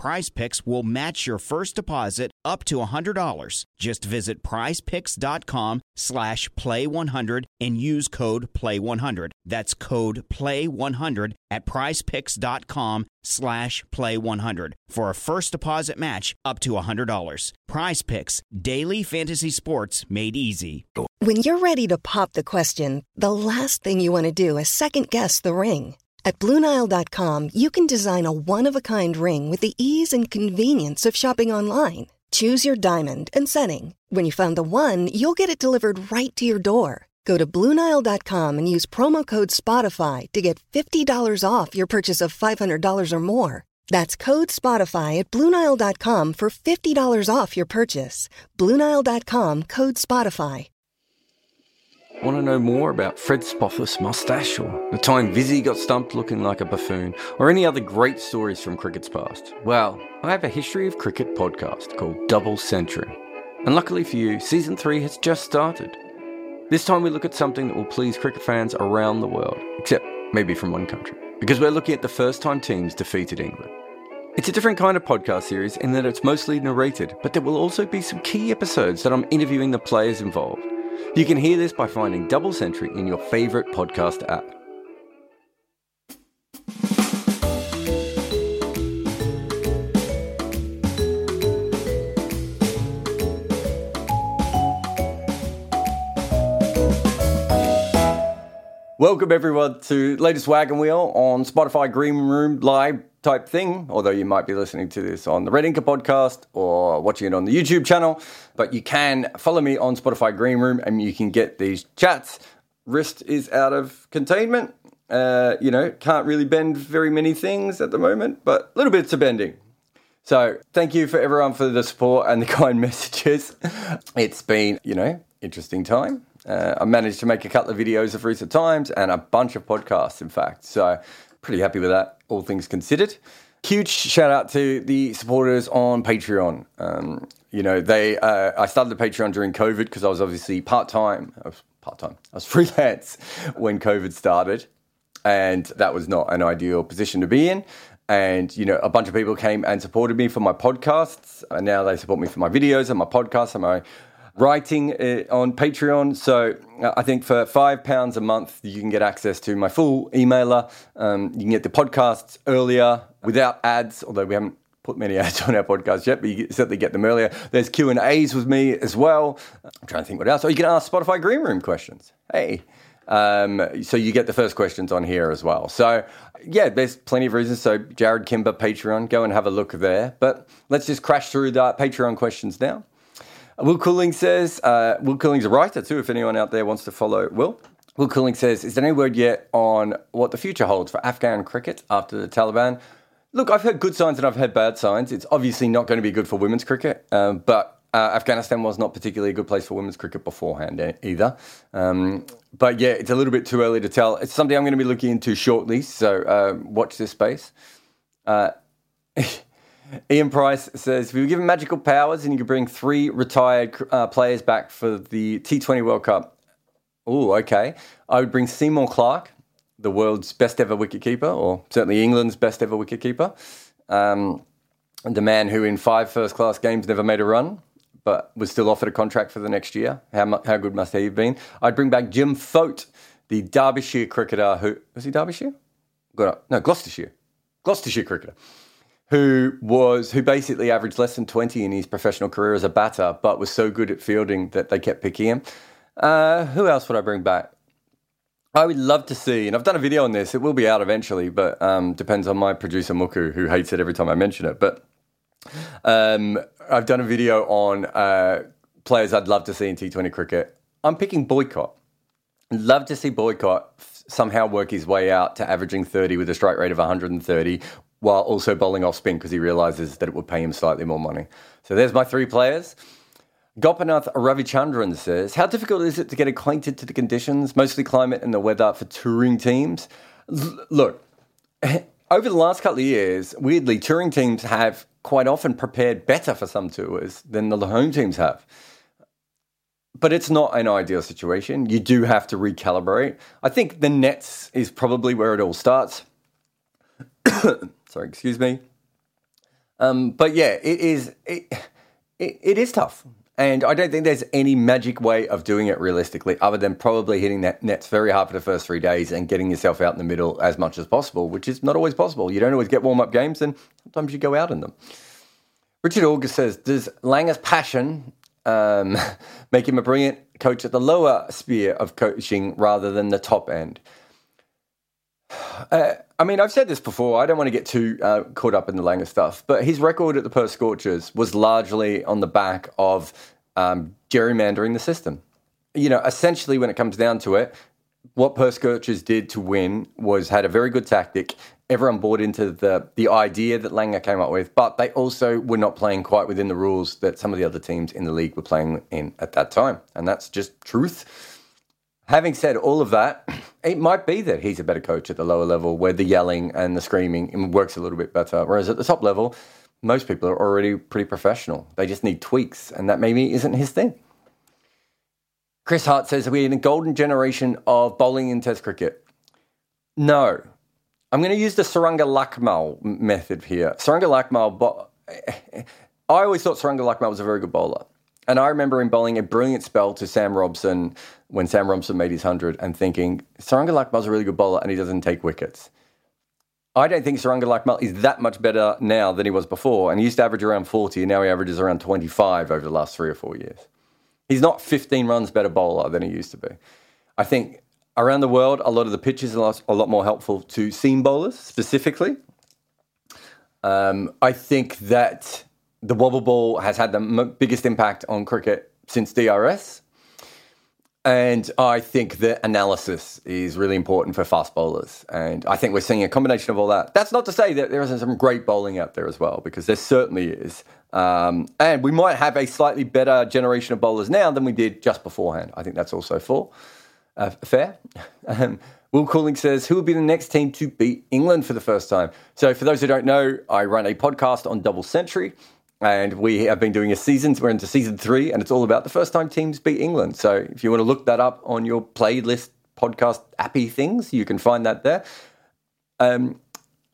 PrizePicks will match your first deposit up to $100. Just visit prizepicks.com slash play100 and use code play100. That's code play100 at prizepicks.com slash play100 for a first deposit match up to $100. PrizePicks, daily fantasy sports made easy. When you're ready to pop the question, the last thing you want to do is second guess the ring. At Bluenile.com, you can design a one of a kind ring with the ease and convenience of shopping online. Choose your diamond and setting. When you find the one, you'll get it delivered right to your door. Go to Bluenile.com and use promo code SPOTIFY to get $50 off your purchase of $500 or more. That's code SPOTIFY at Bluenile.com for $50 off your purchase. Bluenile.com code SPOTIFY. Want to know more about Fred Spofforth's mustache, or the time Vizzy got stumped looking like a buffoon, or any other great stories from cricket's past? Well, I have a history of cricket podcast called Double Century. And luckily for you, season 3 has just started. This time we look at something that will please cricket fans around the world, except maybe from one country, because we're looking at the first time teams defeated England. It's a different kind of podcast series in that it's mostly narrated, but there will also be some key episodes that I'm interviewing the players involved. You can hear this by finding Double Century in your favorite podcast app. Welcome everyone to latest Wagon Wheel on Spotify Greenroom Live type thing, although you might be listening to this on the Red Inker podcast or watching it on the YouTube channel. But you can follow me on Spotify Greenroom and you can get these chats. Wrist is out of containment. Uh, you know, can't really bend very many things at the moment, but little bits of bending. So thank you for everyone for the support and the kind messages. It's been, you know, interesting time. Uh, I managed to make a couple of videos of recent times and a bunch of podcasts, in fact. So, pretty happy with that, all things considered. Huge shout out to the supporters on Patreon. Um, you know, they uh, I started the Patreon during COVID because I was obviously part time. I was part time. I was freelance when COVID started, and that was not an ideal position to be in. And you know, a bunch of people came and supported me for my podcasts, and now they support me for my videos and my podcasts and my writing uh, on Patreon. So uh, I think for five pounds a month, you can get access to my full emailer. Um, you can get the podcasts earlier without ads, although we haven't put many ads on our podcast yet, but you certainly get them earlier. There's Q and A's with me as well. I'm trying to think what else. Or you can ask Spotify Greenroom questions. Hey. Um, so you get the first questions on here as well. So yeah, there's plenty of reasons. So Jarrod Kimber Patreon, go and have a look there. But let's just crash through the Patreon questions now. Will Cooling says, uh, Will Cooling's a writer too, if anyone out there wants to follow Will. Will Cooling says, Is there any word yet on what the future holds for Afghan cricket after the Taliban? Look, I've heard good signs and I've heard bad signs. It's obviously not going to be good for women's cricket, um, but uh, Afghanistan was not particularly a good place for women's cricket beforehand either. Um, but yeah, it's a little bit too early to tell. It's something I'm going to be looking into shortly, so uh, watch this space. Uh, Ian Price says, if you were given magical powers and you could bring three retired uh, players back for the T20 World Cup, oh, okay. I would bring Seymour Clarke, the world's best ever wicketkeeper, or certainly England's best ever wicketkeeper. Um, the man who in five first class games never made a run, but was still offered a contract for the next year. How, how good must he have been? I'd bring back Jim Foat, the Derbyshire cricketer who, was he Derbyshire? No, Gloucestershire. Gloucestershire cricketer who was who basically averaged less than 20 in his professional career as a batter, but was so good at fielding that they kept picking him. Uh, who else would I bring back? I would love to see, and I've done a video on this. It will be out eventually, but um, depends on my producer Muku, who hates it every time I mention it. But um, I've done a video on uh, players I'd love to see in T20 cricket I'm picking boycott. Love to see boycott somehow work his way out to averaging 30 with a strike rate of 130 while also bowling off spin because he realizes that it would pay him slightly more money. So there's my three players. Gopinath Ravichandran says, How difficult is it to get acquainted to the conditions, mostly climate and the weather for touring teams? L- look, over the last couple of years, weirdly, touring teams have quite often prepared better for some tours than the home teams have. But it's not an ideal situation. You do have to recalibrate. I think the nets is probably where it all starts. Sorry, excuse me. Um, but yeah, it is it, it, it is tough. And I don't think there's any magic way of doing it realistically, other than probably hitting that nets very hard for the first three days and getting yourself out in the middle as much as possible, which is not always possible. You don't always get warm up games, and sometimes you go out in them. Richard August says, Does Langer's passion um, make him a brilliant coach at the lower sphere of coaching rather than the top end? Uh, I mean, I've said this before. I don't want to get too uh, caught up in the Langer stuff, but his record at the Perth Scorchers was largely on the back of um, gerrymandering the system. You know, essentially, when it comes down to it, what Perth Scorchers did to win was had a very good tactic. Everyone bought into the the idea that Langer came up with, but they also were not playing quite within the rules that some of the other teams in the league were playing in at that time, and that's just truth. Having said all of that, it might be that he's a better coach at the lower level where the yelling and the screaming works a little bit better. Whereas at the top level, most people are already pretty professional. They just need tweaks, and that maybe isn't his thing. Chris Hart says, Are we in a golden generation of bowling in Test cricket? No. I'm going to use the Suranga Lakmal method here. Suranga Lakmal, but I always thought Suranga Lakmal was a very good bowler. And I remember him bowling a brilliant spell to Sam Robson when Sam Robson made his 100 and thinking, Suranga Lakmal's a really good bowler and he doesn't take wickets. I don't think Suranga Lakmal is that much better now than he was before. And he used to average around 40 and now he averages around 25 over the last three or four years. He's not 15 runs better bowler than he used to be. I think around the world, a lot of the pitches are a lot more helpful to seam bowlers specifically. Um, I think that the wobble ball has had the m- biggest impact on cricket since DRS. And I think that analysis is really important for fast bowlers. And I think we're seeing a combination of all that. That's not to say that there isn't some great bowling out there as well, because there certainly is. Um, and we might have a slightly better generation of bowlers now than we did just beforehand. I think that's also full, uh, fair. Um, Will Cooling says, Who will be the next team to beat England for the first time? So, for those who don't know, I run a podcast on Double Century and we have been doing a season. We're into season three, and it's all about the first time teams beat England. So if you want to look that up on your playlist podcast appy things, you can find that there. Um,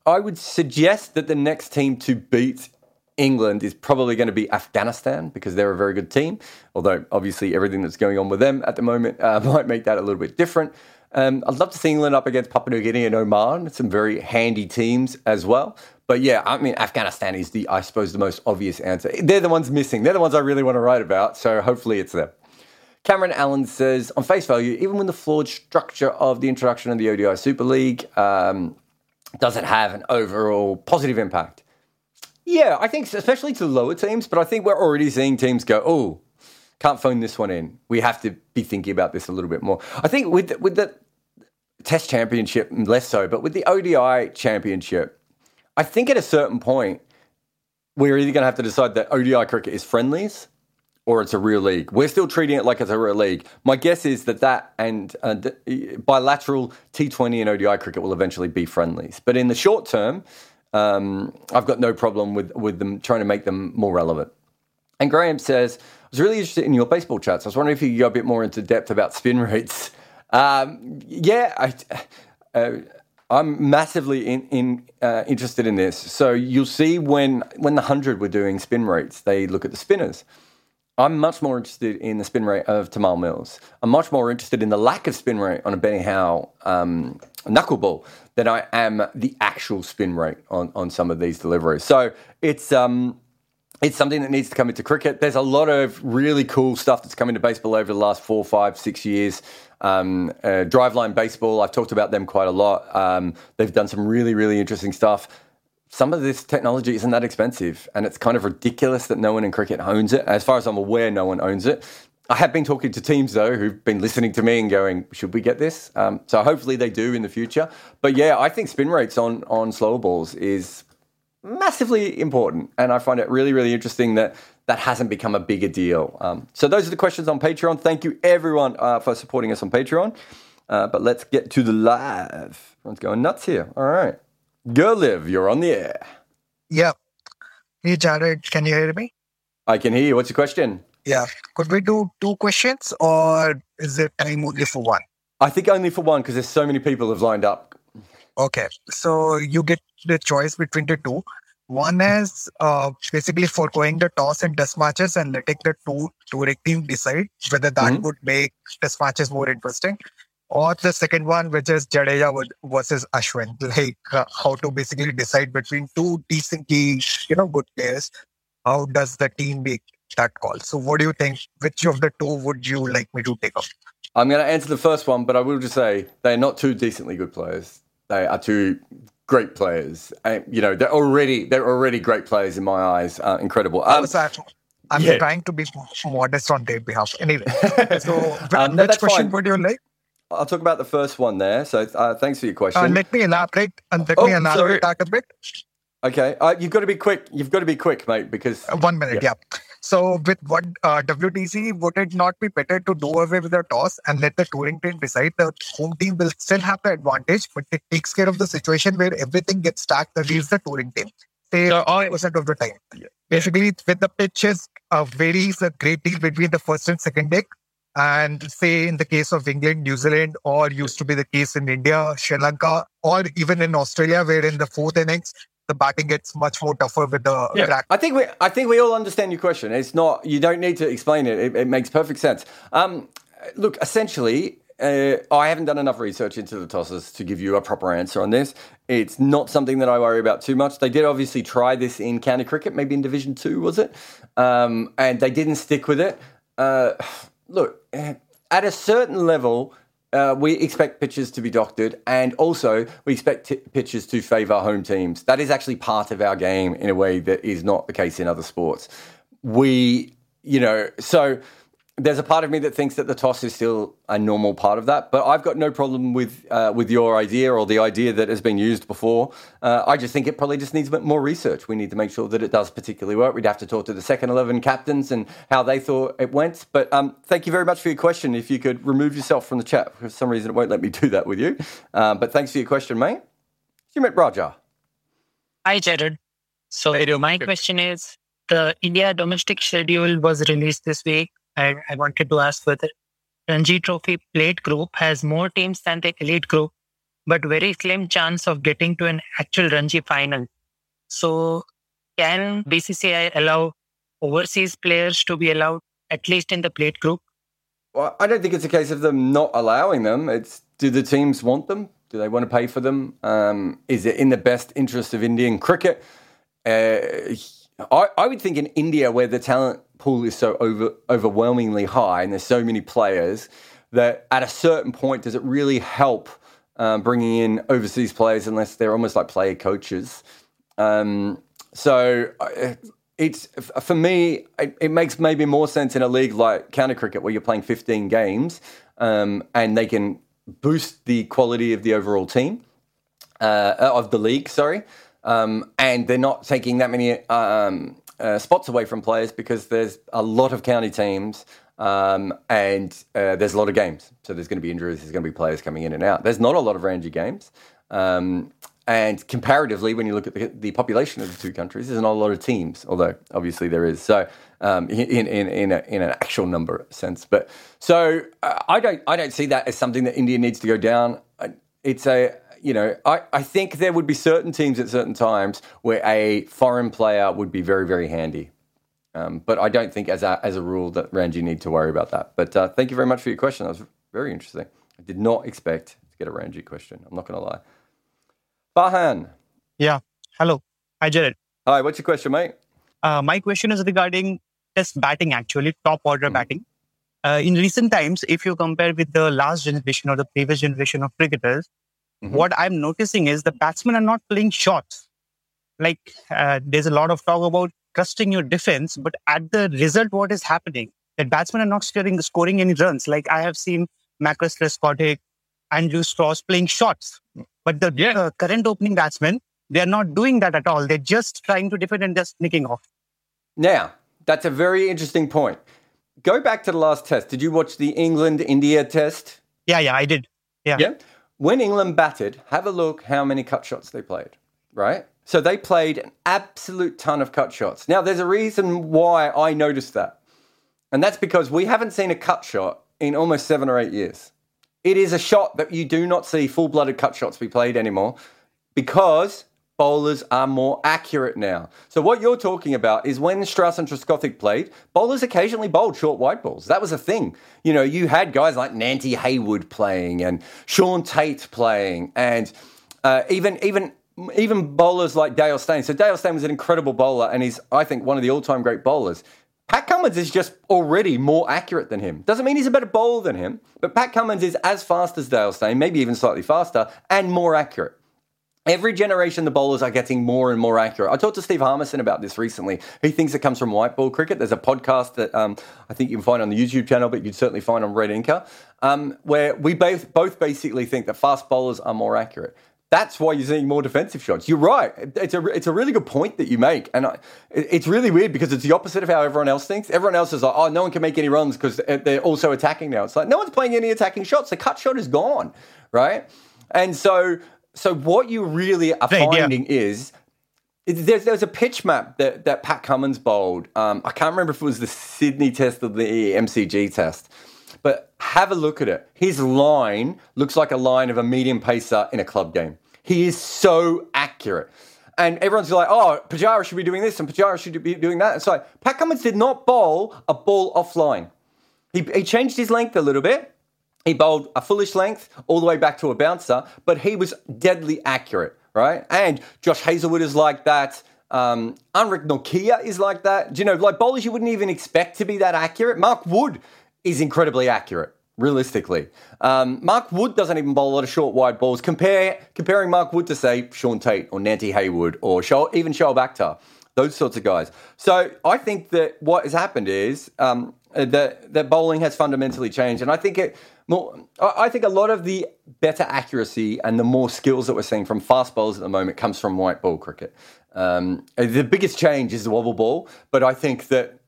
I would suggest that the next team to beat England is probably going to be Afghanistan because they're a very good team. Although obviously everything that's going on with them at the moment uh, might make that a little bit different. Um, I'd love to see England up against Papua New Guinea and Oman. Some very handy teams as well. But yeah, I mean, Afghanistan is the, I suppose, the most obvious answer. They're the ones missing. They're the ones I really want to write about. So hopefully it's them. Cameron Allen says, on face value, even when the flawed structure of the introduction of the ODI Super League um, does it have an overall positive impact? Yeah, I think especially to lower teams, but I think we're already seeing teams go, oh, can't phone this one in. We have to be thinking about this a little bit more. I think with with the Test Championship, less so, but with the ODI Championship, I think at a certain point, we're either going to have to decide that ODI cricket is friendlies or it's a real league. We're still treating it like it's a real league. My guess is that that and uh, bilateral T20 and ODI cricket will eventually be friendlies. But in the short term, um, I've got no problem with, with them trying to make them more relevant. And Graham says, I was really interested in your baseball chats. I was wondering if you could go a bit more into depth about spin rates. Um, yeah, I, uh, I'm massively in, in, uh, interested in this. So you'll see when when the hundred were doing spin rates, they look at the spinners. I'm much more interested in the spin rate of Tymal Mills. I'm much more interested in the lack of spin rate on a Benny Howell um, knuckleball than I am the actual spin rate on, on some of these deliveries. So it's um, it's something that needs to come into cricket. There's a lot of really cool stuff that's come into baseball over the last four, five, six years. Um, uh, Driveline Baseball, I've talked about them quite a lot. Um, they've done some really, really interesting stuff. Some of this technology isn't that expensive, and it's kind of ridiculous that no one in cricket owns it. As far as I'm aware, no one owns it. I have been talking to teams though who've been listening to me and going, "Should we get this?" Um, so hopefully they do in the future. But yeah, I think spin rates on on slower balls is massively important, and I find it really really interesting that that hasn't become a bigger deal. Um, so those are the questions on Patreon. Thank you everyone uh, for supporting us on Patreon. Uh, but let's get to the live. Everyone's going nuts here. All right, go live. You're on the air. Yeah. Hey Jarrod, can you hear me? I can hear you. What's your question? Yeah. Could we do two questions or is it time only for one? I think only for one because there's so many people have lined up. Okay. So you get the choice between the two. One is uh, basically foregoing the toss and test matches and letting the two touring team decide whether that Mhm. would make test matches more interesting. Or the second one, which is Jadeja versus Ashwin, like uh, how to basically decide between two decently, you know, good players. How does the team make that call? So, what do you think? Which of the two would you like me to take up? I'm going to answer the first one, but I will just say they're not two decently good players. They are two great players. And, you know, they're already they're already great players in my eyes. Uh, incredible. Um, I'm, yeah. trying to be modest on their behalf. Anyway, so Um, no, which question fine. would you like? I'll talk about the first one there. So uh, thanks for your question. Uh, let me elaborate and let Oh, me elaborate a bit. okay, uh, you've got to be quick. You've got to be quick, mate, because Uh, One minute, yeah. So with what uh, WTC, would it not be better to do away with the toss and let the touring team decide? The home team will still have the advantage, but it takes care of the situation where everything gets stacked against the touring team. Say So, I- percent of the time. Basically, with the pitches, uh, varies a great deal between the first and second deck. And say in the case of England, New Zealand, or used to be the case in India, Sri Lanka, or even in Australia, where in the fourth innings, the batting gets much more tougher with the Yeah, crack. I think we I think we all understand your question. It's not you don't need to explain it. It, it makes perfect sense. Um, look, essentially, uh, I haven't done enough research into the tosses to give you a proper answer on this. It's not something that I worry about too much. They did obviously try this in county cricket, maybe in Division Two, was it? Um, and they didn't stick with it. Uh, look, eh, at a certain level, uh, we expect pitches to be doctored, and also we expect t- pitches to favour home teams. That is actually part of our game in a way that is not the case in other sports. We, you know, so there's a part of me that thinks that the toss is still a normal part of that, but I've got no problem with uh, with your idea or the idea that has been used before. Uh, I just think it probably just needs a bit more research. We need to make sure that it does particularly work. We'd have to talk to the second eleven captains and how they thought it went. But um, thank you very much for your question. If you could remove yourself from the chat, for some reason it won't let me do that with you. Um, but thanks for your question, mate. You met Raja. Hi, Jarrod. So my question is, the India domestic schedule was released this week. And I wanted to ask whether Ranji Trophy plate group has more teams than the elite group, but very slim chance of getting to an actual Ranji final. So can BCCI allow overseas players to be allowed at least in the plate group? Well, I don't think it's a case of them not allowing them. It's do the teams want them? Do they want to pay for them? Um, is it in the best interest of Indian cricket? Uh, I, I would think in India, where the talent pool is so over, overwhelmingly high and there's so many players, that at a certain point, does it really help um, bringing in overseas players unless they're almost like player coaches? Um, so uh, it's for me, it, it makes maybe more sense in a league like county cricket where you're playing 15 games um, and they can boost the quality of the overall team uh, of the league. Sorry, um, and they're not taking that many um, uh, spots away from players because there's a lot of county teams. Um, and uh, there's a lot of games, so there's going to be injuries. There's going to be players coming in and out. There's not a lot of Ranji games, um, and comparatively, when you look at the, the population of the two countries, there's not a lot of teams, although obviously there is. So, um, in in in, a, in an actual number sense, but so uh, I don't I don't see that as something that India needs to go down. It's a you know I, I think there would be certain teams at certain times where a foreign player would be very very handy. Um, but I don't think, as a as a rule, that Ranji need to worry about that. But uh, thank you very much for your question. That was very interesting. I did not expect to get a Ranji question. I'm not going to lie. Bahan, Yeah. Hello. Hi, Jarrod. hi. What's your question, mate? Uh, my question is regarding test batting, actually, top order Mhm. batting. Uh, in recent times, if you compare with the last generation or the previous generation of cricketers, Mhm. what I'm noticing is the batsmen are not playing shots. Like, uh, there's a lot of talk about trusting your defense, but at the result, what is happening? that batsmen are not scoring, scoring any runs. Like I have seen Marcus Trescothick, Andrew Strauss playing shots. But the yeah. uh, current opening batsmen, they're not doing that at all. They're just trying to defend and just sneaking off. Now, that's a very interesting point. Go back to the last test. Did you watch the England India test? Yeah, yeah, I did. Yeah. Yeah. When England batted, have a look how many cut shots they played, right? So they played an absolute ton of cut shots. Now, there's a reason why I noticed that. And that's because we haven't seen a cut shot in almost seven or eight years. It is a shot that you do not see full blooded cut shots be played anymore because bowlers are more accurate now. So what you're talking about is when Strauss and Trescothick played, bowlers occasionally bowled short white balls. That was a thing. You know, you had guys like Nantie Hayward playing and Shaun Tait playing and uh, even even even bowlers like Dale Steyn. So Dale Steyn was an incredible bowler and he's I think one of the all-time great bowlers. Pat Cummins is just already more accurate than him. Doesn't mean he's a better bowler than him, but Pat Cummins is as fast as Dale Steyn, maybe even slightly faster, and more accurate. Every generation, the bowlers are getting more and more accurate. I talked to Steve Harmison about this recently. He thinks it comes from white ball cricket. There's a podcast that um, I think you can find on the YouTube channel, but you'd certainly find on Red Inker, um, where we both both basically think that fast bowlers are more accurate that's why you're seeing more defensive shots. You're right. It's a it's a really good point that you make, and I, it's really weird because it's the opposite of how everyone else thinks. Everyone else is like, oh, no one can make any runs because they're also attacking now. It's like no one's playing any attacking shots. The cut shot is gone, right? And so so what you really are finding yeah. is there's, there's a pitch map that, that Pat Cummins bowled. Um, I can't remember if it was the Sydney test or the MCG test but have a look at it. His line looks like a line of a medium pacer in a club game. He is so accurate. And everyone's like, oh, Pujara should be doing this and Pujara should be doing that. It's like, Pat Cummins did not bowl a ball offline. He, he changed his length a little bit. He bowled a foolish length all the way back to a bouncer, but he was deadly accurate, right? And Josh Hazlewood is like that. Um, Anrich Nortje is like that. Do you know, like bowlers you wouldn't even expect to be that accurate. Mark Wood is incredibly accurate, realistically. Um, Mark Wood doesn't even bowl a lot of short wide balls. Compare comparing Mark Wood to say Shaun Tait or Nantie Hayward or Shoaib, even Shoaib Akhtar, those sorts of guys. So I think that what has happened is um, that that bowling has fundamentally changed, and I think it. More, I think a lot of the better accuracy and the more skills that we're seeing from fast bowlers at the moment comes from white ball cricket. Um, the biggest change is the wobble ball, but I think that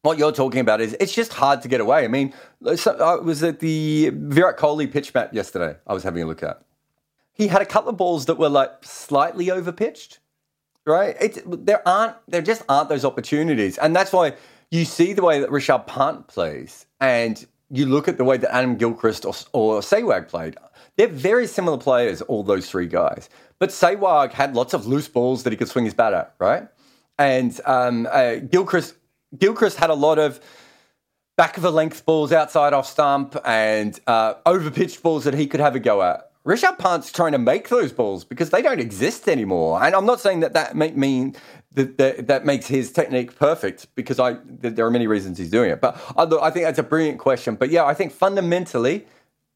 what you're talking about is it's just hard to get away. I mean, I was at the Virat Kohli pitch map yesterday. I was having a look at. He had a couple of balls that were like slightly overpitched, right? It's, there aren't there just aren't those opportunities, and that's why you see the way that Rishabh Pant plays, and you look at the way that Adam Gilchrist or, or Sehwag played. They're very similar players, all those three guys. But Sehwag had lots of loose balls that he could swing his bat at, right? And um, uh, Gilchrist Gilchrist had a lot of back of a length balls outside off stump and uh, over pitched balls that he could have a go at. Rishabh Pant's trying to make those balls because they don't exist anymore. And I'm not saying that that mean that, that, makes his technique perfect because I there are many reasons he's doing it. But I, I think that's a brilliant question. But yeah, I think fundamentally,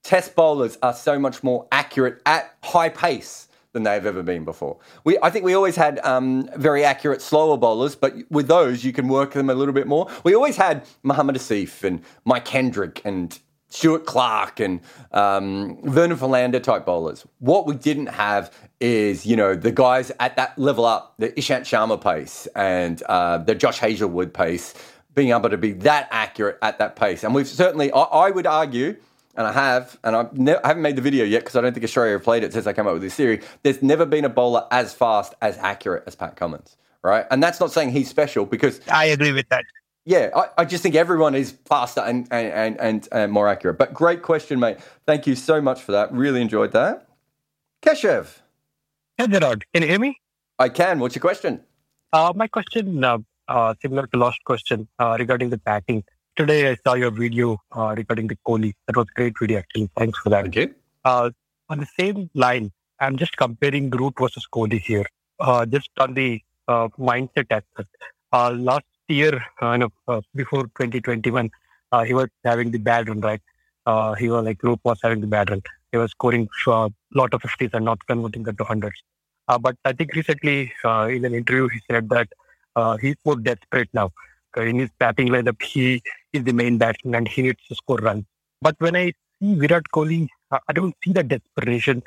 test bowlers are so much more accurate at high pace than they've ever been before. We, I think we always had um, very accurate slower bowlers, but with those you can work them a little bit more. We always had Mohammad Asif and Mike Hendrick and Stuart Clark and um, Vernon Philander type bowlers. What we didn't have is, you know, the guys at that level up, the Ishant Sharma pace and uh, the Josh Hazlewood pace, being able to be that accurate at that pace. And we've certainly, I, I would argue, and I have, and ne- I haven't made the video yet because I don't think Australia played it since I came up with this theory. There's never been a bowler as fast, as accurate as Pat Cummins, right? And that's not saying he's special because I agree with that. Yeah, I, I just think everyone is faster and and, and, and uh, more accurate. But great question, mate. Thank you so much for that. Really enjoyed that. Keshav. Hey, Gerard. Can you hear me? I can. What's your question? Uh, my question, uh, uh, similar to last question uh, regarding the batting today I saw your video uh, regarding the Kohli. That was a great video, actually. Thanks for that. Thank you. Uh, on the same line, I'm just comparing Root versus Kohli here. Uh, just on the uh, mindset aspect. Uh, last year, uh, you know, before 2021, uh, he was having the bad run, right? Uh, he was like Root was having the bad run. He was scoring a lot of 50s and not converting that to hundreds. but I think recently in an interview, he said that he's more desperate now in his batting lineup, he is the main batsman and he needs to score runs. But when I see Virat Kohli, I don't see that desperation.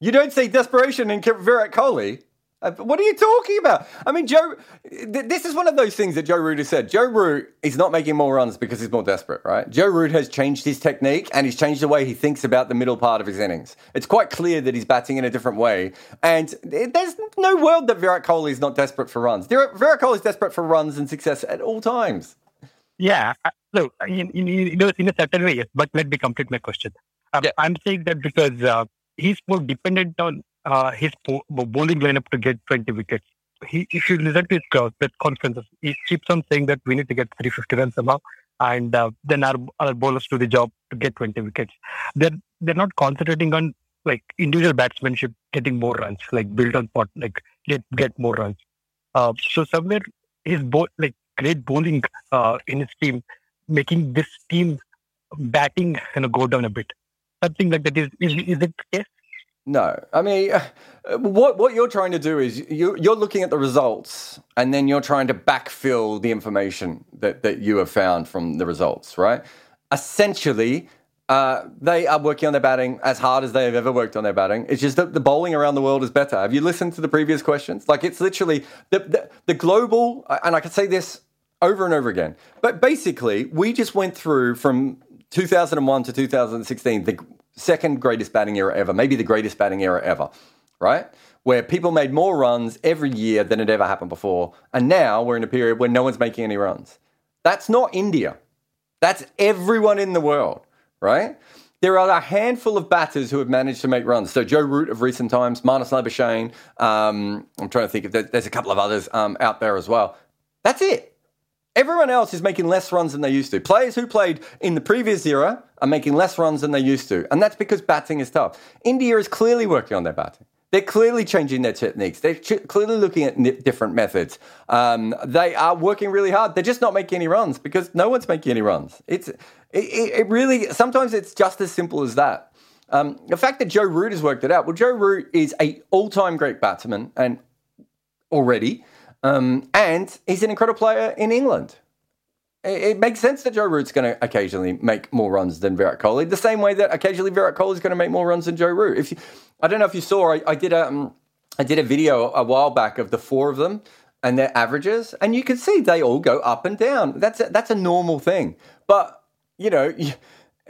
You don't see desperation in Virat Kohli? Uh, what are you talking about? I mean, Joe, th- this is one of those things that Joe Root has said. Joe Root is not making more runs because he's more desperate, right? Joe Root has changed his technique and he's changed the way he thinks about the middle part of his innings. It's quite clear that he's batting in a different way. And there's no world that Virat Kohli is not desperate for runs. Virat Kohli is desperate for runs and success at all times. Yeah, look, in, in, in a certain way, yes. But let me complete my question. Um, yeah. I'm saying that because uh, he's more dependent on uh, his bowling lineup to get 20 wickets. He, if you listen to his crowd, press conferences, he keeps on saying that we need to get 350 runs somehow, and uh, then our, our bowlers do the job to get 20 wickets. They're they're not concentrating on like individual batsmanship getting more runs, like build on pot, like get get more runs. Uh, so somewhere his bo- like great bowling uh, in his team, making this team batting you know go down a bit. Something like that is is, is it the case? No, I mean, what what you're trying to do is you you're looking at the results, and then you're trying to backfill the information that that you have found from the results, right? Essentially, uh, they are working on their batting as hard as they have ever worked on their batting. It's just that the bowling around the world is better. Have you listened to the previous questions? Like it's literally the the, the global, and I can say this over and over again. But basically, we just went through from 2001 to 2016 the second greatest batting era ever, maybe the greatest batting era ever, right? Where people made more runs every year than had ever happened before. And now we're in a period where no one's making any runs. That's not India. That's everyone in the world, right? There are a handful of batters who have managed to make runs. So Joe Root of recent times, Marnus Labuschagne. Um, I'm trying to think if there's a couple of others um, out there as well. That's it. Everyone else is making less runs than they used to. Players who played in the previous era are making less runs than they used to. And that's because batting is tough. India is clearly working on their batting. They're clearly changing their techniques. They're ch- clearly looking at different methods. Um, they are working really hard. They're just not making any runs because no one's making any runs. It's it, it really sometimes it's just as simple as that. Um, the fact that Joe Root has worked it out. Well, Joe Root is a all-time great batsman and already. Um, and he's an incredible player in England. It, makes sense that Joe Root's going to occasionally make more runs than Virat Kohli, the same way that occasionally Virat Kohli is going to make more runs than Joe Root. If you, I don't know if you saw, I, I did a, um, I did a video a while back of the four of them and their averages, and you can see they all go up and down. That's a, that's a normal thing. But you know,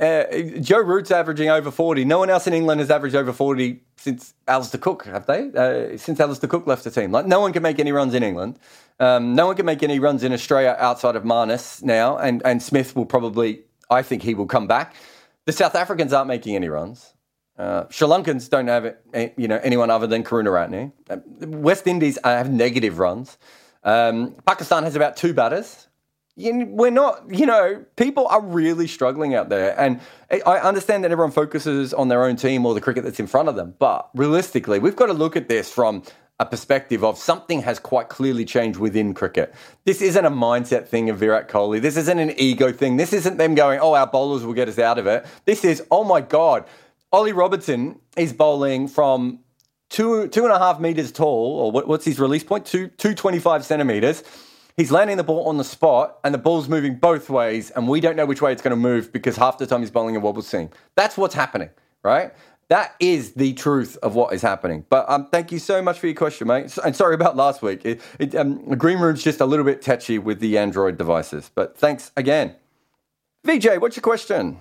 uh, Joe Root's averaging over 40. No one else in England has averaged over 40 since Alastair Cook, have they? Uh, since Alastair Cook left the team. Like, no one can make any runs in England. Um, no one can make any runs in Australia outside of Marnus now. And, and Smith will probably, I think he will come back. The South Africans aren't making any runs. Uh, Sri Lankans don't have eh, you know anyone other than Karunaratne. Uh, West Indies have negative runs. Um, Pakistan has about two batters we're not, you know, people are really struggling out there. And I understand that everyone focuses on their own team or the cricket that's in front of them. But realistically, we've got to look at this from a perspective of something has quite clearly changed within cricket. This isn't a mindset thing of Virat Kohli. This isn't an ego thing. This isn't them going, oh, our bowlers will get us out of it. This is, oh my God, Ollie Robertson is bowling from two two and a half meters tall, or what, what's his release point? Two two twenty five centimeters He's landing the ball on the spot, and the ball's moving both ways, and we don't know which way it's going to move because half the time he's bowling a wobble seam. That's what's happening, right? That is the truth of what is happening. But um, thank you so much for your question, mate. And sorry about last week. It, it, um, the green room's just a little bit touchy with the Android devices. But thanks again. VJ, what's your question?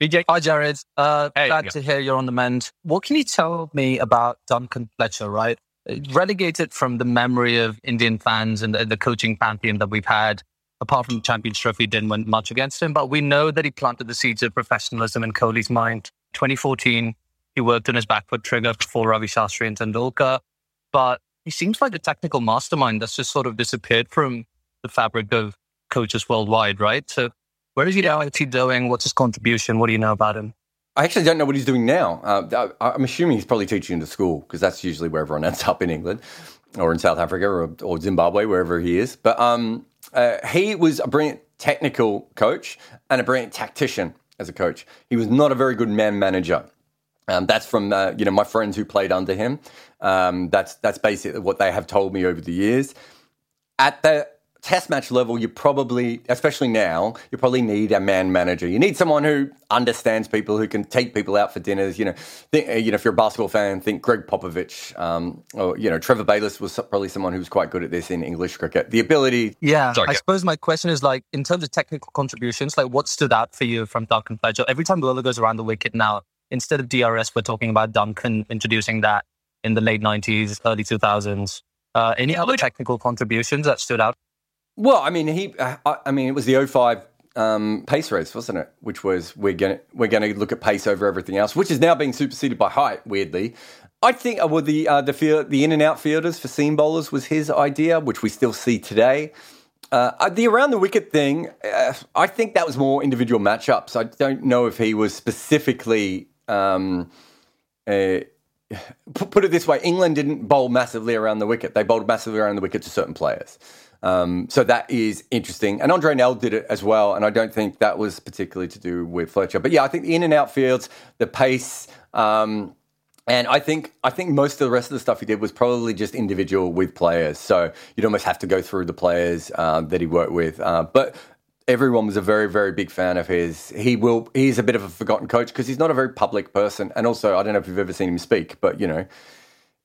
VJ. Hi, Jarrod. Uh, hey, glad to hear you're on the mend. What can you tell me about Duncan Fletcher, right? relegated from the memory of Indian fans and the, the coaching pantheon that we've had. Apart from the Champions Trophy, didn't win much against him, but we know that he planted the seeds of professionalism in Kohli's mind. 2014, he worked on his back foot trigger before Ravi Shastri and Tendulkar, but he seems like a technical mastermind that's just sort of disappeared from the fabric of coaches worldwide, right? So where is he now? He doing? What's his contribution? What do you know about him? I actually don't know what he's doing now. Uh, I'm assuming he's probably teaching in the school because that's usually where everyone ends up in England or in South Africa or, or Zimbabwe, wherever he is. But um, uh, he was a brilliant technical coach and a brilliant tactician as a coach. He was not a very good man manager. Um, that's from uh, you know my friends who played under him. Um, that's that's basically what they have told me over the years. At the test match level, you probably, especially now, you probably need a man manager. You need someone who understands people, who can take people out for dinners. You know, think, uh, you know, if you're a basketball fan, think Gregg Popovich, um, or you know, Trevor Bayliss was probably someone who was quite good at this in English cricket. The ability. Yeah, Sorry, I suppose my question is like, in terms of technical contributions, like what stood out for you from Duncan Fletcher? Every time Lola goes around the wicket now, instead of DRS, we're talking about Duncan introducing that in the late 90s, early 2000s. Uh, any other technical contributions that stood out? Well, I mean, he. Uh, I mean, it was the 05 um, pace race, wasn't it? Which was we're gonna we're gonna look at pace over everything else, which is now being superseded by height. Weirdly, I think uh, well, the uh, the field, the in and out fielders for seam bowlers was his idea, which we still see today. Uh, uh the around the wicket thing, uh, I think that was more individual matchups. I don't know if he was specifically. Um, uh, put it this way: England didn't bowl massively around the wicket; they bowled massively around the wicket to certain players. Um, so that is interesting. And Andre Nel did it as well. And I don't think that was particularly to do with Fletcher. But yeah, I think the in and out fields, the pace, um, and I think I think most of the rest of the stuff he did was probably just individual with players. So you'd almost have to go through the players uh, that he worked with. Uh, but everyone was a very very big fan of his. He will he's a bit of a forgotten coach because he's not a very public person. And also I don't know if you've ever seen him speak, but you know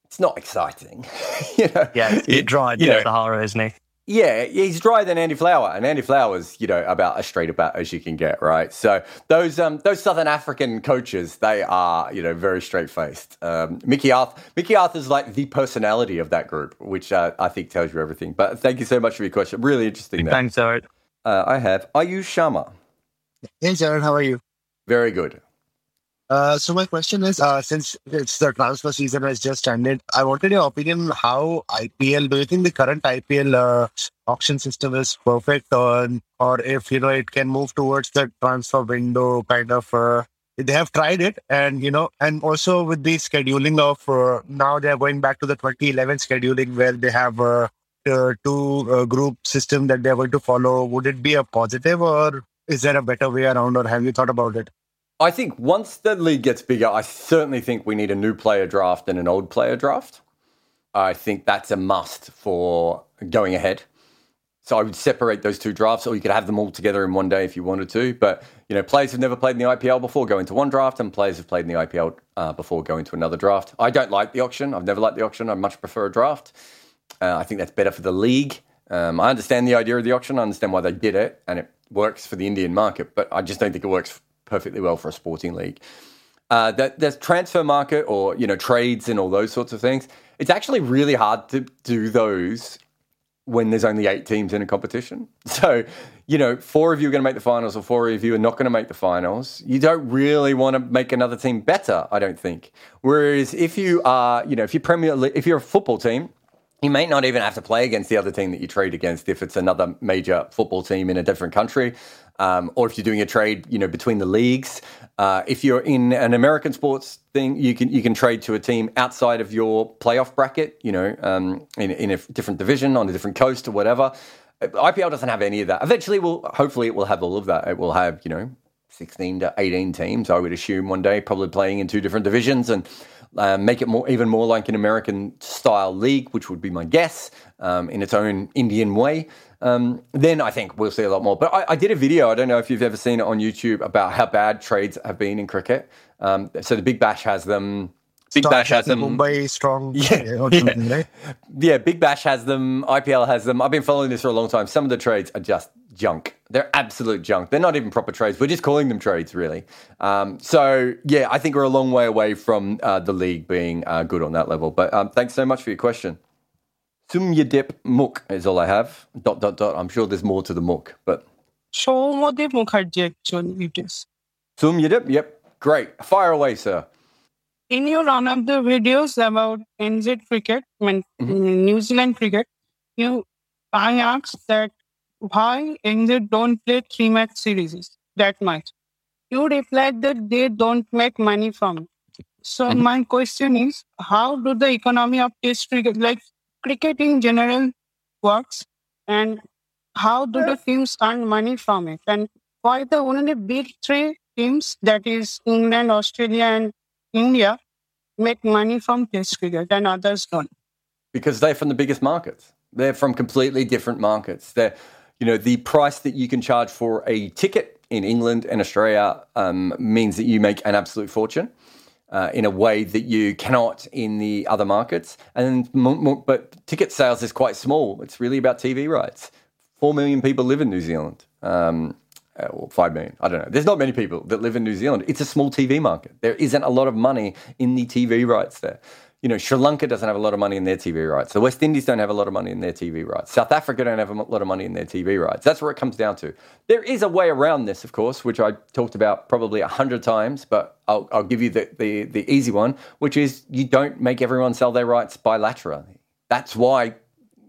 it's not exciting. you know, yeah, it's dry you know, Sahara, isn't he? Yeah, he's drier than Andy Flower, and Andy Flower's you know about as straight about as you can get, right? So those um, those Southern African coaches, they are you know very straight faced. Um, Mickey Arthur, Mickey Arthur's like the personality of that group, which uh, I think tells you everything. But thank you so much for your question. Really interesting. Thanks, Jarrod. Uh, I have Ayush Sharma. Hey, Jarrod, how are you? Very good. Uh, so my question is, uh, since it's the transfer season has just ended, I wanted your opinion. How IPL? Do you think the current IPL uh, auction system is perfect, or or if you know it can move towards the transfer window kind of? Uh, they have tried it, and you know, and also with the scheduling of uh, now they are going back to the 2011 scheduling where they have uh, two group system that they are going to follow. Would it be a positive, or is there a better way around, or have you thought about it? I think once the league gets bigger, I certainly think we need a new player draft and an old player draft. I think that's a must for going ahead. So I would separate those two drafts, or you could have them all together in one day if you wanted to. But you know, players have never played in the IPL before go into one draft, and players have played in the IPL uh, before going to another draft. I don't like the auction. I've never liked the auction. I much prefer a draft. Uh, I think that's better for the league. Um, I understand the idea of the auction. I understand why they did it, and it works for the Indian market. But I just don't think it works perfectly well for a sporting league. Uh, that there's transfer market or you know trades and all those sorts of things. It's actually really hard to do those when there's only eight teams in a competition. So, you know, four of you are going to make the finals or four of you are not going to make the finals. You don't really want to make another team better, I don't think. Whereas if you are, you know, if you're Premier League, if you're a football team, you may not even have to play against the other team that you trade against if it's another major football team in a different country um, or if you're doing a trade, you know, between the leagues. Uh, if you're in an American sports thing, you can you can trade to a team outside of your playoff bracket. You know, um, in in a different division on a different coast or whatever. IPL doesn't have any of that. Eventually, will hopefully it will have all of that. It will have you know 16 to 18 teams. I would assume one day, probably playing in two different divisions and. Uh, make it more, even more like an American style league, which would be my guess, um, in its own Indian way um, then I think we'll see a lot more. But I, I, did a video, I don't know if you've ever seen it on YouTube, about how bad trades have been in cricket. Um, so the Big Bash has them. Big Bash has them. Mumbai strong. Yeah, yeah. yeah, Big Bash has them. IPL has them. I've been following this for a long time. Some of the trades are just junk. They're absolute junk. They're not even proper trades. We're just calling them trades, really. Um, so yeah, I think we're a long way away from uh, the league being uh, good on that level. But um, thanks so much for your question. Sumyadip Muk is all I have. Dot dot dot. I'm sure there's more to the Muk, but Somadip Mukherjee actually it is. Sumyadip, yep. Great. Fire away, sir. In your one of the videos about NZ cricket, I mean mm-hmm. New Zealand cricket, you I asked that why NZ don't play three match series that much. You replied that they don't make money from it. So mm-hmm. my question is, how do the economy of test cricket, like cricket in general works and how do the teams earn money from it and why the only big three teams that is england australia and india make money from test cricket and others don't because they're from the biggest markets They're from completely different markets. They're, you know, the price that you can charge for a ticket in England and Australia um, means that you make an absolute fortune. Uh, in a way that you cannot in the other markets, and but ticket sales is quite small. It's really about TV rights. Four million people live in New Zealand. Um, Uh, or five million. I don't know. There's not many people that live in New Zealand. It's a small TV market. There isn't a lot of money in the TV rights there. You know, Sri Lanka doesn't have a lot of money in their TV rights. The West Indies don't have a lot of money in their TV rights. South Africa don't have a lot of money in their TV rights. That's where it comes down to. There is a way around this, of course, which I talked about probably a hundred times, but I'll, I'll give you the, the, the easy one, which is you don't make everyone sell their rights bilaterally. That's why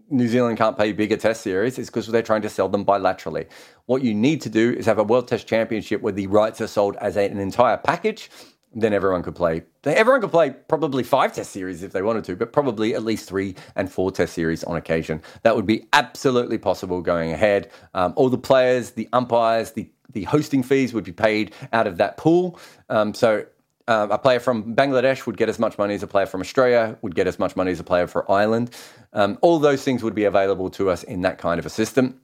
New Zealand can't pay bigger test series is because they're trying to sell them bilaterally. What you need to do is have a World Test Championship where the rights are sold as an entire package. Then everyone could play. Everyone could play probably five test series if they wanted to, but probably at least three and four test series on occasion. That would be absolutely possible going ahead. Um, all the players, the umpires, the the hosting fees would be paid out of that pool. Um, so um, a player from Bangladesh would get as much money as a player from Australia, would get as much money as a player for Ireland. Um, all those things would be available to us in that kind of a system.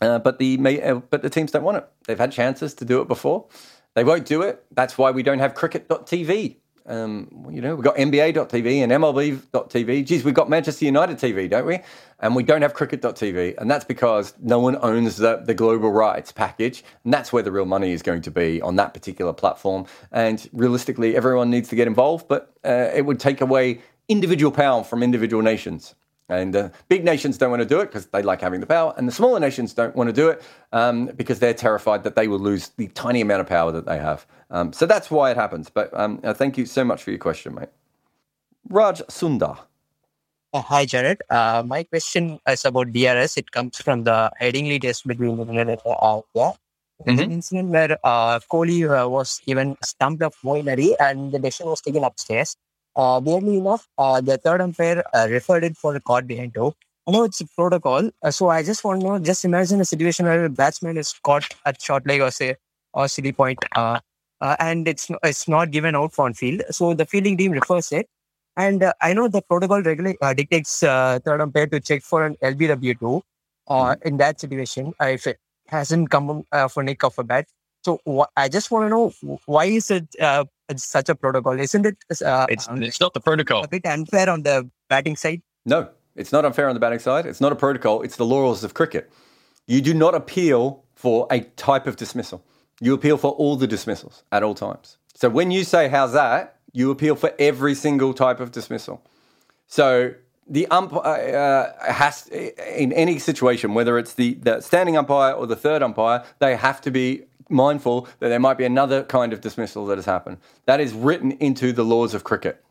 Uh, but the uh, but the teams don't want it. They've had chances to do it before. They won't do it. That's why we don't have cricket.tv. Um, you know, we've got NBA.tv and MLB.tv. Geez, we've got Manchester United TV, don't we? And we don't have cricket.tv. And that's because no one owns the, the global rights package. And that's where the real money is going to be on that particular platform. And realistically, everyone needs to get involved, but uh, it would take away individual power from individual nations. And uh, big nations don't want to do it because they like having the power, and the smaller nations don't want to do it um, because they're terrified that they will lose the tiny amount of power that they have. Um, so that's why it happens. But um, uh, thank you so much for your question, mate. Raj Sundar. Uh, hi, Jarrod. Uh, my question is about DRS. It comes from the Headingley test between England and Australia. Mm-hmm. An incident where uh, Kohli uh, was even stumped up Molinari and the decision was taken upstairs. Uh, weirdly enough, uh, the third umpire uh, referred it for a caught behind toe. I know it's a protocol, uh, so I just want to know. Just imagine a situation where a batsman is caught at short leg or say or silly point, uh, uh, and it's it's not given out for on field. So the fielding team refers it, and uh, I know the protocol regulate uh, dictates uh, third umpire to check for an LBW too, uh, mm-hmm. in that situation if it hasn't come uh, for nick of a bat. So wh- I just want to know why is it uh, such a protocol? Isn't it? Uh, it's it's not the protocol. A bit unfair on the batting side. No, it's not unfair on the batting side. It's not a protocol. It's the laws of cricket. You do not appeal for a type of dismissal. You appeal for all the dismissals at all times. So when you say, how's that? You appeal for every single type of dismissal. So the umpire uh, has, in any situation, whether it's the, the standing umpire or the third umpire, they have to be mindful that there might be another kind of dismissal that has happened. That is written into the laws of cricket.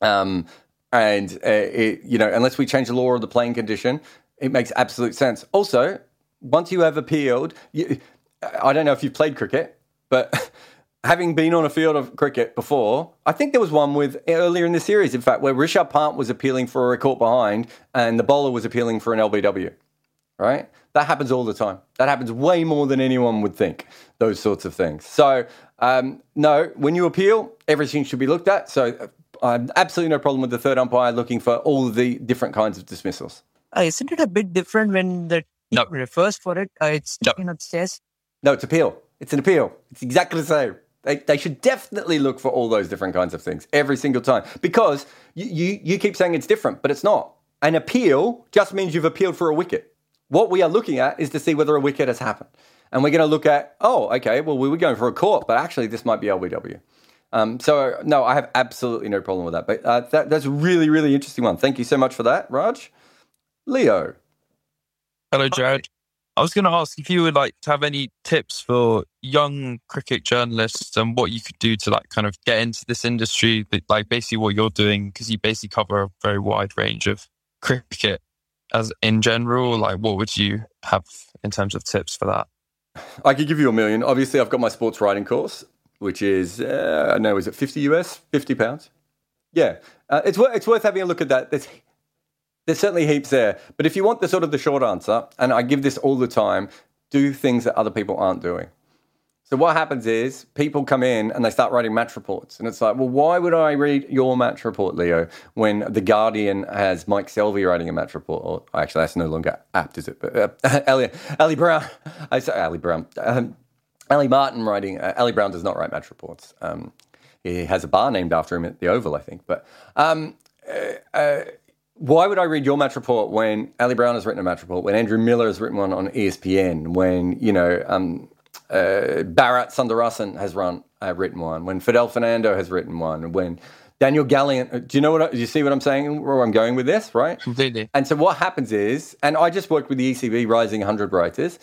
Um, and, uh, it, you know, unless we change the law or the playing condition, it makes absolute sense. Also, once you have appealed, you, I don't know if you've played cricket, but having been on a field of cricket before, I think there was one with earlier in the series, in fact, where Rishabh Pant was appealing for a caught behind and the bowler was appealing for an LBW, right? That happens all the time. That happens way more than anyone would think, those sorts of things. So, um, no, when you appeal, everything should be looked at. So, uh, absolutely no problem with the third umpire looking for all the different kinds of dismissals. Uh, isn't it a bit different when the no. refers for it? Uh, it's no. taken upstairs. No, it's appeal. It's an appeal. It's exactly the same. They, they should definitely look for all those different kinds of things every single time because you, you, you keep saying it's different, but it's not. An appeal just means you've appealed for a wicket. What we are looking at is to see whether a wicket has happened. And we're going to look at, oh, okay, well, we were going for a court, but actually this might be LBW. Um, so, no, I have absolutely no problem with that. But uh, that, that's a really, really interesting one. Thank you so much for that, Raj. Leo. Hello, Jarrod. I was going to ask if you would like to have any tips for young cricket journalists and what you could do to like kind of get into this industry, like basically what you're doing, because you basically cover a very wide range of cricket as in general? Like, what would you have in terms of tips for that? I could give you a million. Obviously, I've got my sports writing course, which is uh, I know is it fifty US, fifty pounds. Yeah, uh, it's worth it's worth having a look at that. There's there's certainly heaps there, but if you want the sort of the short answer, and I give this all the time, do things that other people aren't doing. So what happens is people come in and they start writing match reports, and it's like, well, why would I read your match report, Leo, when the Guardian has Mike Selvey writing a match report? Or actually, that's no longer apt, is it? But uh, Ali Brown, I say Ali Brown, um, Ali Martin writing. Uh, Ali Brown does not write match reports. Um, he has a bar named after him at the Oval, I think. But um, uh, uh why would I read your match report when Ali Brown has written a match report, when Andrew Miller has written one on ESPN, when you know um, uh, Bharat Sundaresan has run uh, written one, when Fidel Fernando has written one, when Daniel Gallan. Uh, do you know what? I, do you see what I'm saying? Where I'm going with this, right? Completely. And so what happens is, and I just worked with the ECB Rising 100 writers,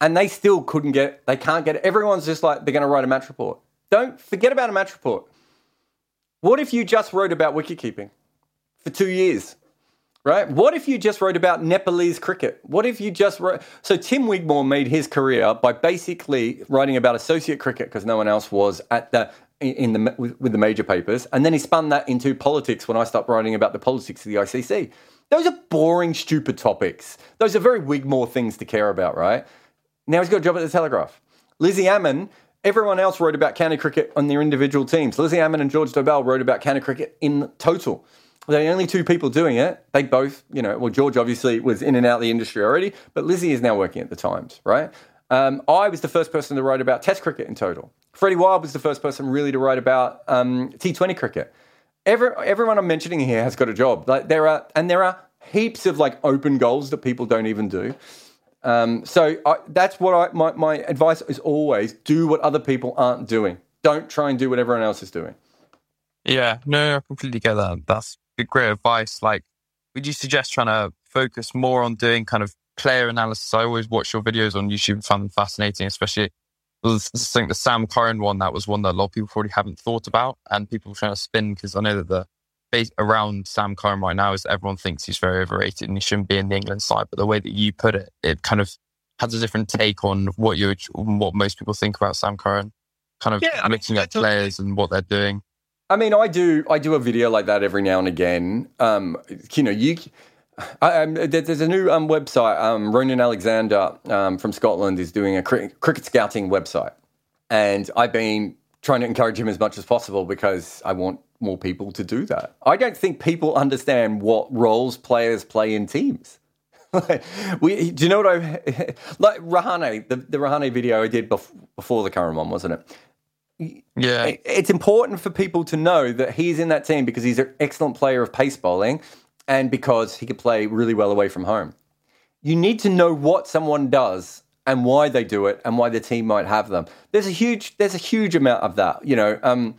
and they still couldn't get. They can't get. Everyone's just like they're going to write a match report. Don't forget about a match report. What if you just wrote about wicket keeping for two years? Right? What if you just wrote about Nepalese cricket? What if you just wrote? So Tim Wigmore made his career by basically writing about associate cricket because no one else was at the in the with, the major papers, and then he spun that into politics when I stopped writing about the politics of the ICC. Those are boring, stupid topics. Those are very Wigmore things to care about, right? Now he's got a job at the Telegraph. Lizzie Ammon Everyone else wrote about county cricket on their individual teams. Lizzie Ammon and George Dobell wrote about county cricket in total. They're the only two people doing it. They both, you know, well, George obviously was in and out of the industry already, but Lizzie is now working at the Times, right? Um, I was the first person to write about Test cricket in total. Freddie Wilde was the first person really to write about um, T20 cricket. Every, everyone I'm mentioning here has got a job. Like there are, and there are heaps of like open goals that people don't even do. Um, so I, that's what I, my, my advice is always do what other people aren't doing. Don't try and do what everyone else is doing. Yeah, no, I completely get that. That's great advice. Like, would you suggest trying to focus more on doing kind of player analysis? I always watch your videos on YouTube and find them fascinating, especially I think the Sam Curran one, that was one that a lot of people probably haven't thought about and people trying to spin because I know that the base around Sam Curran right now is everyone thinks he's very overrated and he shouldn't be in the England side. But the way that you put it, it kind of has a different take on what you what most people think about Sam Curran, kind of yeah, looking at players and what they're doing. I mean, I do. I do a video like that every now and again. Um, you know, you. I, there's a new um, website. Um, Ronan Alexander um, from Scotland is doing a cricket scouting website, and I've been trying to encourage him as much as possible because I want more people to do that. I don't think people understand what roles players play in teams. we, do you know what I like? Rahane, the, the Rahane video I did bef- before the current one, wasn't it? Yeah. It's important for people to know that he's in that team because he's an excellent player of pace bowling and because he could play really well away from home. You need to know what someone does and why they do it and why the team might have them. There's a huge there's a huge amount of that. You know, um,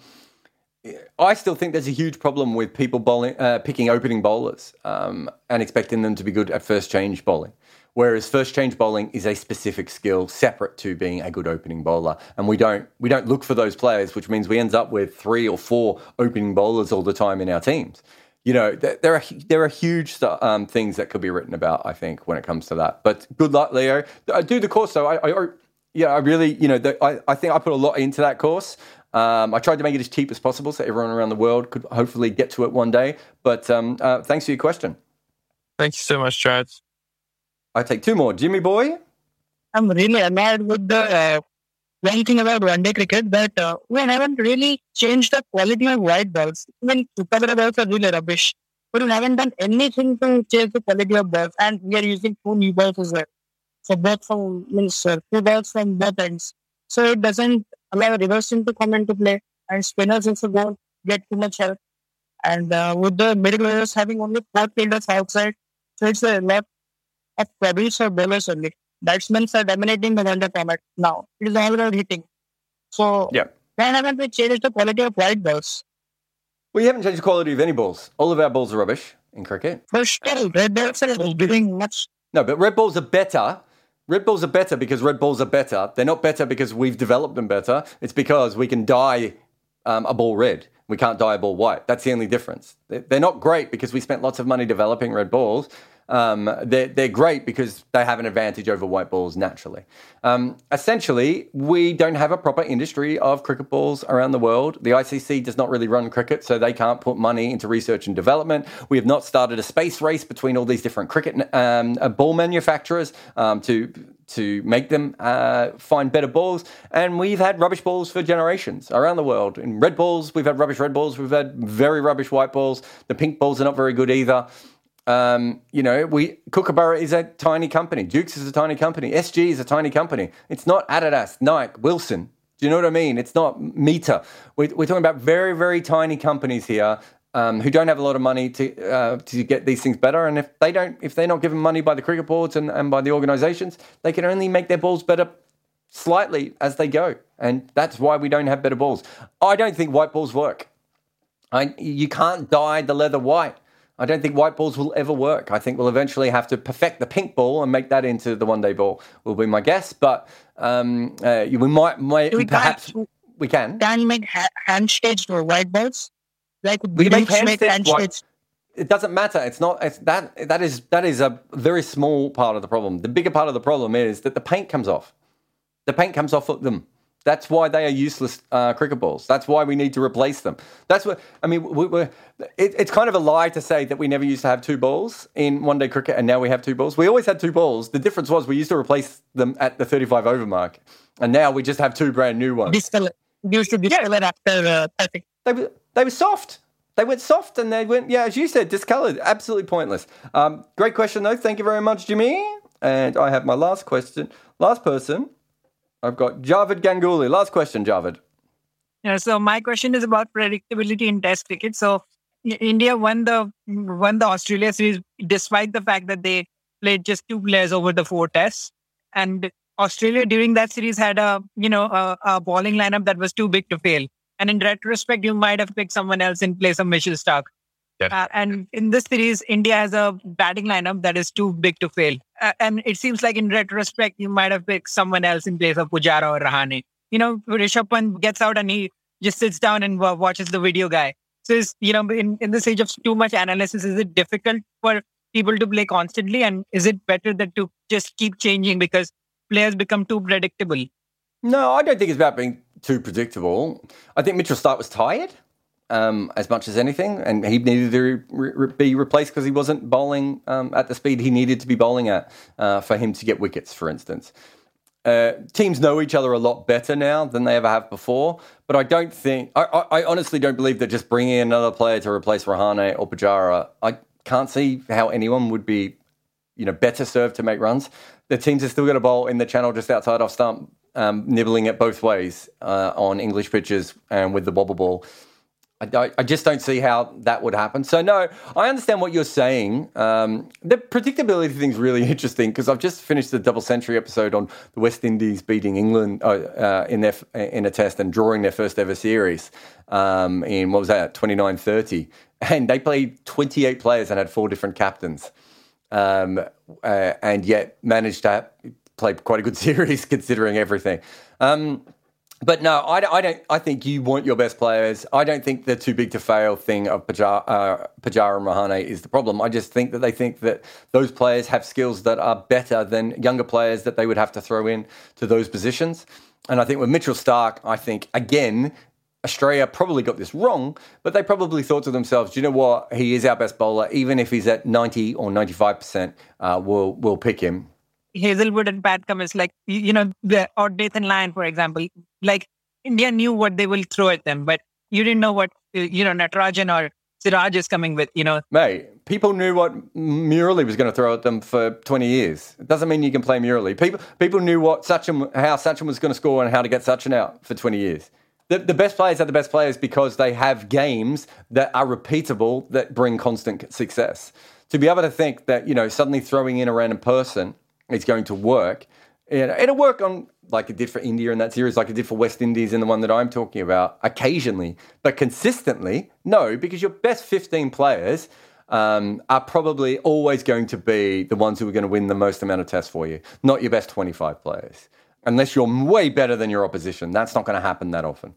I still think there's a huge problem with people bowling, uh, picking opening bowlers um, and expecting them to be good at first change bowling. Whereas first change bowling is a specific skill separate to being a good opening bowler, and we don't we don't look for those players, which means we end up with three or four opening bowlers all the time in our teams. You know, there are there are huge um, things that could be written about. I think when it comes to that. But good luck, Leo. I do the course though. I, I yeah, I really you know the, I I think I put a lot into that course. Um, I tried to make it as cheap as possible so everyone around the world could hopefully get to it one day. But um, uh, thanks for your question. Thank you so much, Jarrod. I take two more. Jimmy boy? I'm really annoyed with the uh, one thing about one day cricket that uh, we haven't really changed the quality of white balls. Even super balls are really rubbish. But we haven't done anything to change the quality of balls. And we are using two new balls as well. So both from, means uh, two balls from both ends. So it doesn't allow reversing to come into play. And spinners also don't get too much help. And uh, with the middle layers having only four fielders outside, so it's a left Pebbles or bowlers only. Batsmen are dominating the Wonder format now. It is all about hitting. So, yeah. why haven't we changed the quality of white balls? Well, We haven't changed the quality of any balls. All of our balls are rubbish in cricket. But still, red balls are doing much. No, but red balls are better. Red balls are better because red balls are better. They're not better because we've developed them better. It's because we can dye um, a ball red. We can't dye a ball white. That's the only difference. They're not great because we spent lots of money developing red balls um, they're, they're great because they have an advantage over white balls naturally. Um, essentially, we don't have a proper industry of cricket balls around the world. The ICC does not really run cricket, so they can't put money into research and development. We have not started a space race between all these different cricket um, uh, ball manufacturers um, to to make them uh, find better balls. And we've had rubbish balls for generations around the world. In red balls, we've had rubbish red balls, we've had very rubbish white balls. The pink balls are not very good either. Um, you know, we Kookaburra is a tiny company. Dukes is a tiny company. SG is a tiny company. It's not Adidas, Nike, Wilson. Do you know what I mean? It's not Meta. We're, we're talking about very, very tiny companies here um, who don't have a lot of money to uh, to get these things better. And if they don't, if they're not given money by the cricket boards and, and by the organisations, they can only make their balls better slightly as they go. And that's why we don't have better balls. I don't think white balls work. I, you can't dye the leather white. I don't think white balls will ever work. I think we'll eventually have to perfect the pink ball and make that into the one day ball. Will be my guess, but um, uh, we might, might we perhaps we can. Can you make ha- hand stitched or white balls? Like we make hand stitched. It doesn't matter. It's not. It's that. That is that is a very small part of the problem. The bigger part of the problem is that the paint comes off. The paint comes off of them. That's why they are useless uh, cricket balls. That's why we need to replace them. That's what I mean. We, it, it's kind of a lie to say that we never used to have two balls in one day cricket, and now we have two balls. We always had two balls. The difference was we used to replace them at the thirty-five over mark, and now we just have two brand new ones. Used to discolor yeah. after uh, They were they were soft. They went soft and they went, yeah, as you said, discolored. Absolutely pointless. Um, great question, though. Thank you very much, Jimmy. And I have my last question. Last person I've got Javid Ganguly. Last question, Javid. Yeah, so my question is about predictability in Test cricket. So India won the won the Australia series despite the fact that they played just two players over the four tests, and Australia during that series had a you know a, a bowling lineup that was too big to fail. And in retrospect, you might have picked someone else in place of Mitchell Starc. Yeah. Uh, and in this series, India has a batting lineup that is too big to fail. Uh, and it seems like in retrospect, you might have picked someone else in place of Pujara or Rahane. You know, Rishabh Pant gets out and he just sits down and w- watches the video guy. So, is, you know, in, in this age of too much analysis, is it difficult for people to play constantly? And is it better that to just keep changing because players become too predictable? No, I don't think it's about being too predictable. I think Mitchell Starc was tired um, as much as anything, and he needed to re- re- be replaced because he wasn't bowling um, at the speed he needed to be bowling at uh, for him to get wickets, for instance. Uh, teams know each other a lot better now than they ever have before, but I don't think, I, I, I honestly don't believe that just bringing another player to replace Rahane or Pujara, I can't see how anyone would be, you know, better served to make runs. The teams are still going to bowl in the channel just outside off stump, um, nibbling it both ways uh, on English pitches and with the wobble ball. I, I, just don't see how that would happen. So no, I understand what you're saying. Um, the predictability thing is really interesting because I've just finished the double century episode on the West Indies beating England uh, uh, in their in a test and drawing their first ever series um, in what was that 29-30. and they played 28 players and had four different captains, um, uh, and yet managed to play quite a good series considering everything. Um, but no, I, I, don't. I think you want your best players. I don't think the too big to fail thing of Pujara, uh, Pujara and Rahane is the problem. I just think that they think that those players have skills that are better than younger players that they would have to throw in to those positions. And I think with Mitchell Starc, I think again Australia probably got this wrong, but they probably thought to themselves, "Do you know what? He is our best bowler. Even if he's at ninety or ninety-five percent, uh, we'll we'll pick him." Hazlewood and Pat Cummins, like you know, the, or Nathan Lyon, for example, like India knew what they will throw at them, but you didn't know what uh, you know Natarajan or Siraj is coming with. You know, mate, people knew what Murali was going to throw at them for twenty years. It doesn't mean you can play Murali. People people knew what Sachin, how Sachin was going to score and how to get Sachin out for twenty years. The, the best players are the best players because they have games that are repeatable that bring constant success. To be able to think that you know suddenly throwing in a random person it's going to work. And it'll work on like it did for India in that series, like it did for West Indies in the one that I'm talking about, occasionally, but consistently, no, because your best 15 players um, are probably always going to be the ones who are going to win the most amount of tests for you, not your best 25 players. Unless you're way better than your opposition, that's not going to happen that often.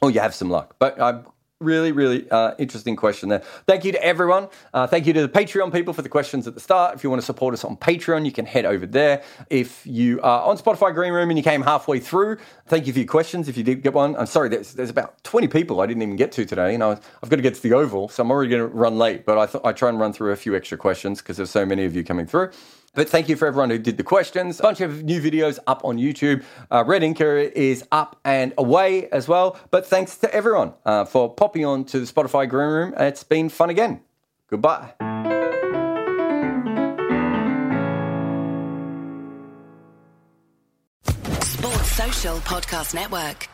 Or you have some luck. But I'm really, really uh, interesting question there. Thank you to everyone. Uh, thank you to the Patreon people for the questions at the start. If you want to support us on Patreon, you can head over there. If you are on Spotify Greenroom and you came halfway through, thank you for your questions. If you did get one, I'm sorry, there's, there's about 20 people I didn't even get to today. And I I've got to get to the Oval, so I'm already going to run late, but I thought I'd try and run through a few extra questions because there's so many of you coming through. But thank you for everyone who did the questions. A bunch of new videos up on YouTube. Uh, Red Inker is up and away as well. But thanks to everyone uh, for popping on to the Spotify Greenroom. It's been fun again. Goodbye. Sports Social Podcast Network.